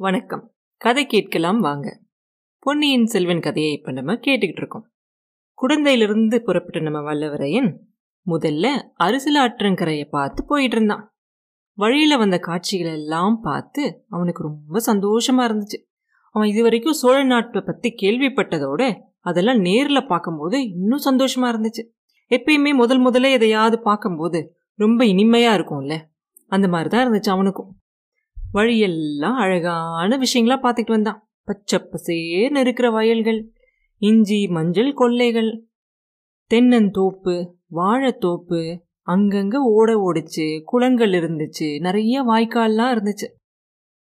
வணக்கம். கதை கேட்கலாம் வாங்க. பொன்னியின் செல்வன் கதையை இப்போ நம்ம கேட்டுக்கிட்டு இருக்கோம். குடந்தையிலிருந்து புறப்பட்ட நம்ம வல்லவரையன் முதல்ல அரசியலாற்றங்கரையை பார்த்து போயிட்டு இருந்தான். வழியில் வந்த காட்சிகளை எல்லாம் பார்த்து அவனுக்கு ரொம்ப சந்தோஷமா இருந்துச்சு. அவன் இது வரைக்கும் சோழ நாட்டை பற்றி கேள்விப்பட்டதோட அதெல்லாம் நேரில் பார்க்கும்போது இன்னும் சந்தோஷமா இருந்துச்சு. எப்பயுமே முதல் முதல்ல எதையாவது பார்க்கும்போது ரொம்ப இனிமையாக இருக்கும்ல. அந்த மாதிரி தான் இருந்துச்சு அவனுக்கும். வழியெல்லாம் அழகான விஷயங்களா பார்த்துக்கிட்டு வந்தான். பச்சை பசேர்னு இருக்கிற வயல்கள் இஞ்சி மஞ்சள் கொல்லைகள் தென்னந்தோப்பு வாழைத்தோப்பு அங்கங்க ஓட ஓடிச்சு குளங்கள் இருந்துச்சு நிறைய வாய்க்கால்லாம் இருந்துச்சு.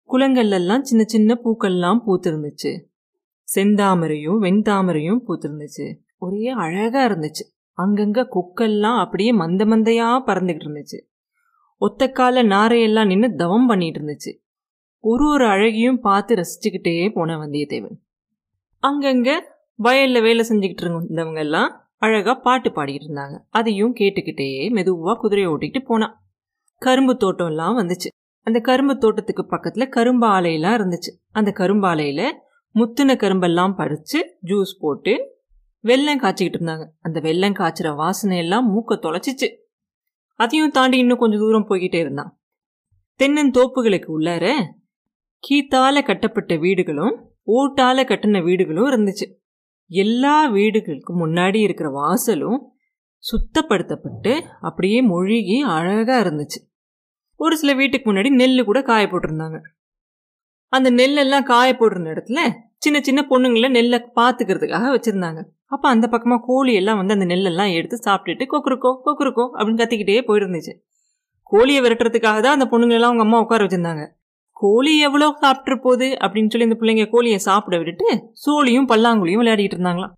குளங்கள்லாம் சின்ன சின்ன பூக்கள்லாம் பூத்திருந்துச்சு. செந்தாமரையும் வெண்தாமரையும் பூத்திருந்துச்சு. ஒரே அழகா இருந்துச்சு. அங்கங்க கொக்கெல்லாம் அப்படியே மந்த மந்தையா பறந்துகிட்டு இருந்துச்சு. ஒத்தக்கால நாரையெல்லாம் நின்று தவம் பண்ணிட்டு இருந்துச்சு ஒரு ஒரு அழகியும் பார்த்து ரசிச்சுக்கிட்டே போன வந்தியத்தேவன். அங்கங்க வயல்ல வேலை செஞ்சுக்கிட்டு இருந்தவங்க எல்லாம் அழகா பாட்டு பாடிக்கிட்டு இருந்தாங்க அதையும் கேட்டுக்கிட்டே மெதுவா குதிரையை ஓட்டிக்கிட்டு போனான் கரும்பு தோட்டம் எல்லாம் வந்துச்சு. அந்த கரும்பு தோட்டத்துக்கு பக்கத்துல கரும்பு ஆலையெல்லாம் இருந்துச்சு. அந்த கரும்பு ஆலையில முத்துன கரும்பெல்லாம் பறிச்சு ஜூஸ் போட்டு வெள்ளம் காய்ச்சிக்கிட்டு இருந்தாங்க அந்த வெள்ளம் காய்ச்சுற வாசனை எல்லாம் மூக்க தொலைச்சிச்சு. அதையும் தாண்டி இன்னும் கொஞ்சம் தூரம் போய்கிட்டே இருந்தான். தென்னந்தோப்புகளுக்கு உள்ளார கீத்தால கட்டப்பட்ட வீடுகளும் ஓட்டால கட்டின வீடுகளும் இருந்துச்சு. எல்லா வீடுகளுக்கும் முன்னாடி இருக்கிற வாசலும் சுத்தப்படுத்தப்பட்டு அப்படியே மொழிகி அழகாக இருந்துச்சு. ஒரு சில வீட்டுக்கு முன்னாடி நெல் கூட காய போட்டிருந்தாங்க. அந்த நெல்லெல்லாம் காய போடுற இடத்துல சின்ன சின்ன பொண்ணுங்களை நெல்லை பார்த்துக்கிறதுக்காக வச்சுருந்தாங்க. அப்போ அந்த பக்கமாக கோழி எல்லாம் வந்து அந்த நெல்லெல்லாம் எடுத்து சாப்பிட்டுட்டு கொக்குருக்கோ கொக்குருக்கோ அப்படின்னு கத்திக்கிட்டே போயிருந்துச்சு. கோழியை விரட்டுறதுக்காக தான் அந்த பொண்ணுங்களெல்லாம் அவங்க அம்மா உட்கார வச்சுருந்தாங்க. கோழி எவ்வளோ சாப்பிட்டு போகுது? அப்படின்னு சொல்லி இந்த பிள்ளைங்க கோழியை சாப்பிட விட்டுட்டு சோழியும் பல்லாங்குழியும் விளையாடிட்டு இருந்தாங்களாம்.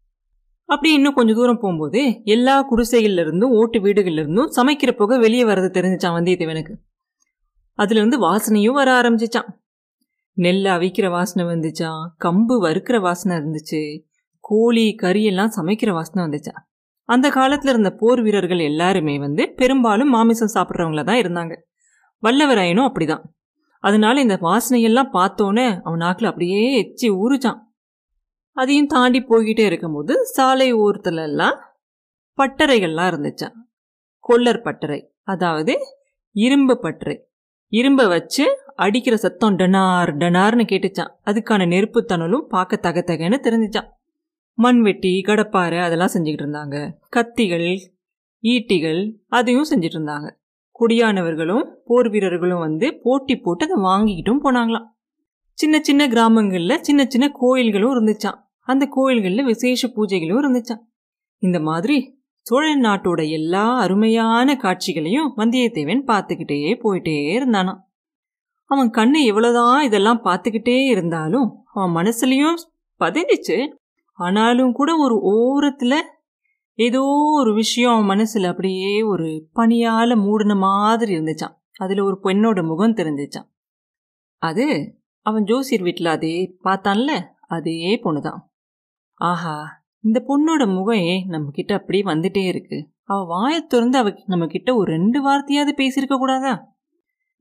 அப்படி இன்னும் கொஞ்சம் தூரம் போகும்போது எல்லா குடிசைகள்லேருந்தும் ஓட்டு வீடுகள்லேருந்தும் சமைக்கிற புகை வெளியே வர்றது தெரிஞ்சிச்சான் வந்தியத்தேவனுக்கு. அதுலேருந்து வாசனையும் வர ஆரம்பிச்சிச்சான் நெல் அவிக்கிற வாசனை வந்துச்சான் கம்பு வறுக்கிற வாசனை இருந்துச்சு. கோழி கறியெல்லாம் சமைக்கிற வாசனை வந்துச்சா? அந்த காலத்தில் இருந்த போர் வீரர்கள் எல்லாருமே வந்து பெரும்பாலும் மாமிசம் சாப்பிட்றவங்கள தான் இருந்தாங்க. வல்லவராயனும் அப்படிதான். அதனால இந்த வாசனையெல்லாம் பார்த்தோன்னே அவன் நாக்கில் அப்படியே எச்சி ஊறுச்சான். அதையும் தாண்டி போய்கிட்டே இருக்கும்போது சாலை ஓரத்துல எல்லாம் பட்டறைகள்லாம் இருந்துச்சான் கொல்லர் பட்டறை அதாவது இரும்பு பட்டறை. இரும்பை வச்சு அடிக்கிற சத்தம் டனார் டனார்னு கேட்டுச்சான். அதுக்கான நெருப்பு தணலும் பார்க்க தக தெரிஞ்சிச்சான். மண்வெட்டி கடப்பாறை அதெல்லாம் செஞ்சுக்கிட்டு இருந்தாங்க. கத்திகள் ஈட்டிகள் அதையும் செஞ்சுட்டு இருந்தாங்க. குடியானவர்களும் போர் வீரர்களும் வந்து போட்டி போட்டு அதை வாங்கிக்கிட்டும் போனாங்களாம். சின்ன சின்ன கிராமங்களில் சின்ன சின்ன கோயில்களும் இருந்துச்சான் அந்த கோயில்களில் விசேஷ பூஜைகளும் இருந்துச்சான் இந்த மாதிரி சோழ நாட்டோட எல்லா அருமையான காட்சிகளையும் வந்தியத்தேவன் பார்த்துக்கிட்டே போயிட்டே இருந்தானான் அவன் கண்ணு எவ்வளோதான் இதெல்லாம் பார்த்துக்கிட்டே இருந்தாலும் அவன் மனசுலையும் பதிஞ்சிச்சு ஆனாலும் கூட ஒரு ஓரத்தில் ஏதோ ஒரு விஷயம் அவன் அப்படியே ஒரு பணியால் மூடின மாதிரி இருந்துச்சான் அதில் ஒரு பெண்ணோட முகம் தெரிஞ்சிச்சான் அது அவன் ஜோசியர் வீட்டில் அதே பார்த்தான்ல அதே பொண்ணு தான் ஆஹா இந்த பொண்ணோட முகம் நம்மக்கிட்ட அப்படியே வந்துட்டே இருக்கு? அவள் வாயை திறந்து அவ நம்மக்கிட்ட ஒரு ரெண்டு வார்த்தையாவது பேசியிருக்க கூடாதா?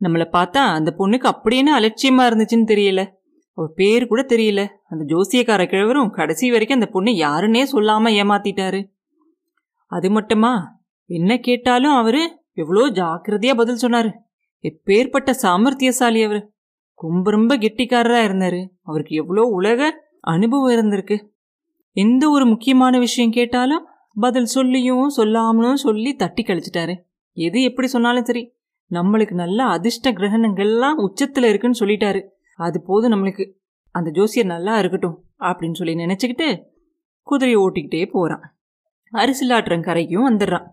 நம்மளை பார்த்தா அந்த பொண்ணுக்கு அப்படியே அலட்சியமாக இருந்துச்சுன்னு தெரியல. பேர் கூட தெரியல. அந்த ஜோசியக்கார கிழவரும் கடைசி வரைக்கும் அந்த பொண்ணு யாருன்னே சொல்லாம ஏமாத்திட்டாரு. அது மட்டுமா? என்ன கேட்டாலும் அவரு எவ்வளோ ஜாக்கிரதையா பதில் சொன்னாரு. எப்பேற்பட்ட சாமர்த்தியசாலி அவர். ரொம்ப ரொம்ப கெட்டிக்காரரா இருந்தாரு. அவருக்கு எவ்வளோ உலக அனுபவம் இருந்திருக்கு. எந்த ஒரு முக்கியமான விஷயம் கேட்டாலும் பதில் சொல்லியும் சொல்லாமலும் சொல்லி தட்டி கழிச்சிட்டாரு. எது எப்படி சொன்னாலும் சரி. நம்மளுக்கு நல்ல அதிர்ஷ்ட கிரகணங்கள்லாம் உச்சத்தில் இருக்குன்னு சொல்லிட்டாரு. அது போதும் நம்மளுக்கு. அந்த ஜோசியர் நல்லா இருக்கட்டும் அப்படின்னு சொல்லி நினச்சிக்கிட்டு குதிரையை ஓட்டிக்கிட்டே போகிறான் அரிசிலாற்றன் கரைக்கும் வந்துடுறான்.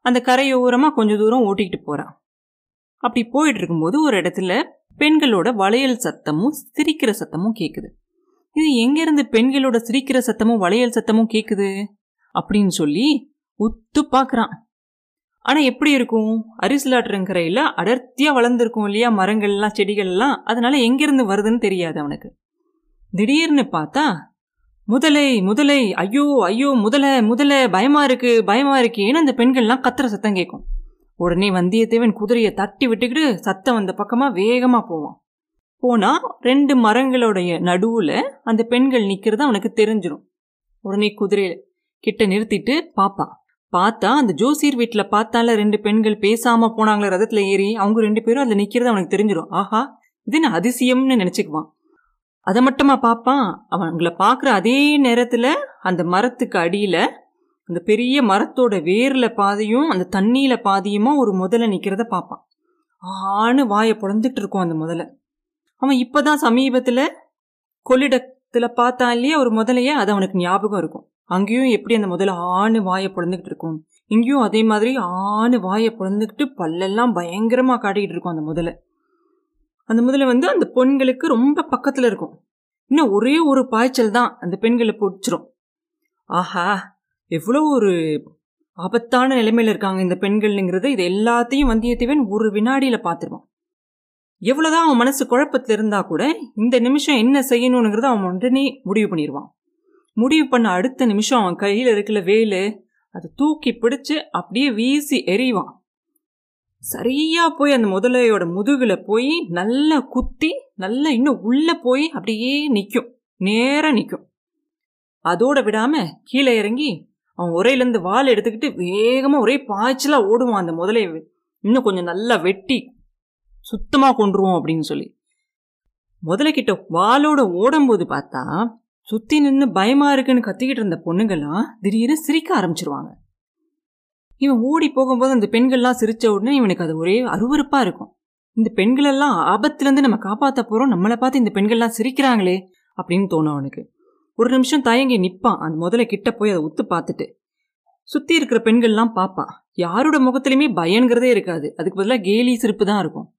அந்த கரையோரமாக கொஞ்சம் தூரம் ஓட்டிக்கிட்டு போகிறான் அப்படி போயிட்டு இருக்கும்போது ஒரு இடத்துல பெண்களோட வளையல் சத்தமும் சிரிக்கிற சத்தமும் கேட்குது இது எங்கேருந்து பெண்களோட சிரிக்கிற சத்தமும் வளையல் சத்தமும் கேட்குது அப்படின்னு சொல்லி உத்து பார்க்குறான் ஆனால் எப்படி இருக்கும்? அரிசிலாற்றங்கரையில் அடர்த்தியாக வளர்ந்துருக்கும் இல்லையா? மரங்கள்லாம் செடிகள்லாம் அதனால எங்கேருந்து வருதுன்னு தெரியாது அவனுக்கு. திடீர்னு பார்த்தா முதலை முதலை ஐயோ ஐயோ முதலை முதலை பயமா இருக்கு பயமா இருக்கேன்னு அந்த பெண்கள்லாம் கத்துற சத்தம் கேட்கும் உடனே வந்தியத்தேவன் குதிரையை தட்டி விட்டுக்கிட்டு சத்தம் வந்த பக்கமா வேகமா போவான். போனா ரெண்டு மரங்களுடைய நடுவுல அந்த பெண்கள் நிக்கிறது அவனுக்கு தெரிஞ்சிடும் உடனே குதிரையில கிட்ட நிறுத்திட்டு பார்ப்பான் பார்த்தா அந்த ஜோசியர் வீட்டில் பார்த்தால ரெண்டு பெண்கள் பேசாம போனாங்களே ரதத்துல ஏறி அவங்க ரெண்டு பேரும் அதில் நிற்கிறது அவனுக்கு தெரிஞ்சிடும் ஆஹா இதுன்னு அதிசயம்னு நினச்சிக்குவான். அதை மட்டுமா பார்ப்பான்? அவங்கள பார்க்குற அதே நேரத்தில் அந்த மரத்துக்கு அடியில் அந்த பெரிய மரத்தோட வேரில் பாதியும் அந்த தண்ணியில் பாதியுமா ஒரு முதல்ல நிற்கிறத பார்ப்பான். ஆணு வாயை புலந்துட்டு இருக்கும் அந்த முதல்ல அவன் இப்போ தான் சமீபத்தில் பார்த்தான் இல்லையா ஒரு முதலையே அது அவனுக்கு ஞாபகம் இருக்கும். அங்கேயும் எப்படி அந்த முதல்ல ஆணு வாயை பிறந்துக்கிட்டு இருக்கும்? இங்கேயும் அதே மாதிரி ஆணு வாயை பிறந்துக்கிட்டு பல்லெல்லாம் பயங்கரமாக காட்டிக்கிட்டு இருக்கும் அந்த முதல்ல அந்த முதல்ல வந்து அந்த பெண்களுக்கு ரொம்ப பக்கத்தில் இருக்கும். இன்னும் ஒரே ஒரு பாய்ச்சல் தான் அந்த பெண்களை பிடிச்சிரும். ஆஹா எவ்வளோ ஒரு ஆபத்தான நிலைமையில் இருக்காங்க இந்த பெண்கள்ங்கிறது இது எல்லாத்தையும் வந்தியத்தேவன் ஒரு வினாடியில் பார்த்துருவான் எவ்வளோதான் அவன் மனசு குழப்பத்தில் இருந்தால் கூட இந்த நிமிஷம் என்ன செய்யணுங்கிறத அவன் உடனே முடிவு பண்ணிடுவான் முடிவு பண்ண அடுத்த நிமிஷம் அவன் கையில் இருக்கிற வேலு அதை தூக்கி பிடிச்சு அப்படியே வீசி எறிவான். சரியா போய் அந்த முதலையோட முதுகுல போய் நல்லா குத்தி நல்லா இன்னும் உள்ள போய் அப்படியே நிற்கும் நேராக நிற்கும் அதோட விடாம கீழே இறங்கி அவன் உரையிலேருந்து வால் எடுத்துக்கிட்டு வேகமாக ஒரே பாய்ச்சலாக ஓடுவான் அந்த முதலையை இன்னும் கொஞ்சம் நல்லா வெட்டி சுத்தமாக கொண்டுருவோம் அப்படின்னு சொல்லி. முதலைக்கிட்ட வாலோட ஓடும்போது பார்த்தா சுத்தி நின்று பயமா இருக்குன்னு கத்திக்கிட்டு இருந்த பொண்ணுங்கள்லாம் திடீர்னு சிரிக்க ஆரம்பிச்சிருவாங்க. இவன் ஓடி போகும்போது அந்த பெண்கள்லாம் சிரிச்ச உடனே இவனுக்கு அது ஒரே அருவறுப்பா இருக்கும். இந்த பெண்களெல்லாம் ஆபத்துலேருந்து நம்ம காப்பாற்ற போறோம் நம்மளை பார்த்து இந்த பெண்கள்லாம் சிரிக்கிறாங்களே அப்படின்னு தோணும் அவனுக்கு. ஒரு நிமிஷம் தயங்கி நிற்பான் அந்த முதல்ல கிட்ட போய் அதை உத்து பார்த்துட்டு. சுத்தி இருக்கிற பெண்கள்லாம் பார்ப்பான் யாரோட முகத்திலுமே பயங்கிறதே இருக்காது அதுக்கு பதிலாக கேலி சிரிப்பு தான் இருக்கும்.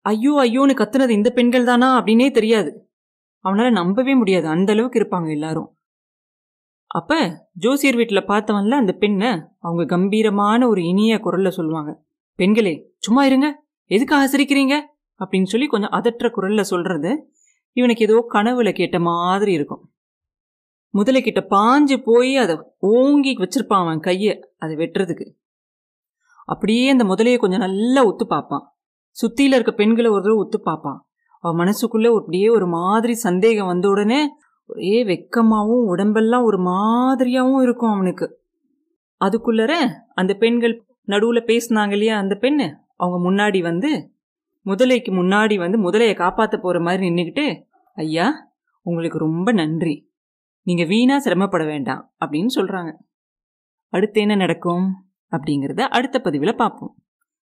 ஐயோ ஐயோன்னு கத்துனது இந்த பெண்கள் தானா அப்படின்னே தெரியாது. அவனால நம்பவே முடியாது. அந்த அளவுக்கு இருப்பாங்க எல்லாரும். அப்ப ஜோசியர் வீட்டில் பார்த்தவன்ல அந்த பெண்ணை அவங்க கம்பீரமான ஒரு இனிய குரல்ல சொல்லுவாங்க. பெண்களே சும்மா இருங்க. எதுக்காக சிரிக்கிறீங்க? அப்படின்னு சொல்லி கொஞ்சம் அதற்ற குரல்ல சொல்றது இவனுக்கு ஏதோ கனவுல கேட்ட மாதிரி இருக்கும். முதலைக்கிட்ட பாஞ்சு போய் அதை ஓங்கி வச்சிருப்பான் அவன் கையை அதை வெட்டுறதுக்கு. அப்படியே அந்த முதலையை கொஞ்சம் நல்லா ஒத்து பார்ப்பான். சுத்தியில இருக்க பெண்களை ஒரு தடவை ஒத்து பார்ப்பான். அவன் மனசுக்குள்ள அப்படியே ஒரு மாதிரி சந்தேகம் வந்த உடனே ஒரே வெக்கமாவும் உடம்பெல்லாம் ஒரு மாதிரியாவும் இருக்கும் அவனுக்கு. அதுக்குள்ளற அந்த பெண்கள் நடுவுல பேசினாங்க இல்லையா அந்த பெண்ணு? அவங்க முன்னாடி வந்து முதலைக்கு முன்னாடி வந்து முதலையை காப்பாற்ற போற மாதிரி நின்றுக்கிட்டு ஐயா உங்களுக்கு ரொம்ப நன்றி. நீங்க வீணா சிரமப்பட வேண்டாம். அப்படின்னு சொல்றாங்க. அடுத்து என்ன நடக்கும் அப்படிங்கிறத அடுத்த பதிவில் பார்ப்போம்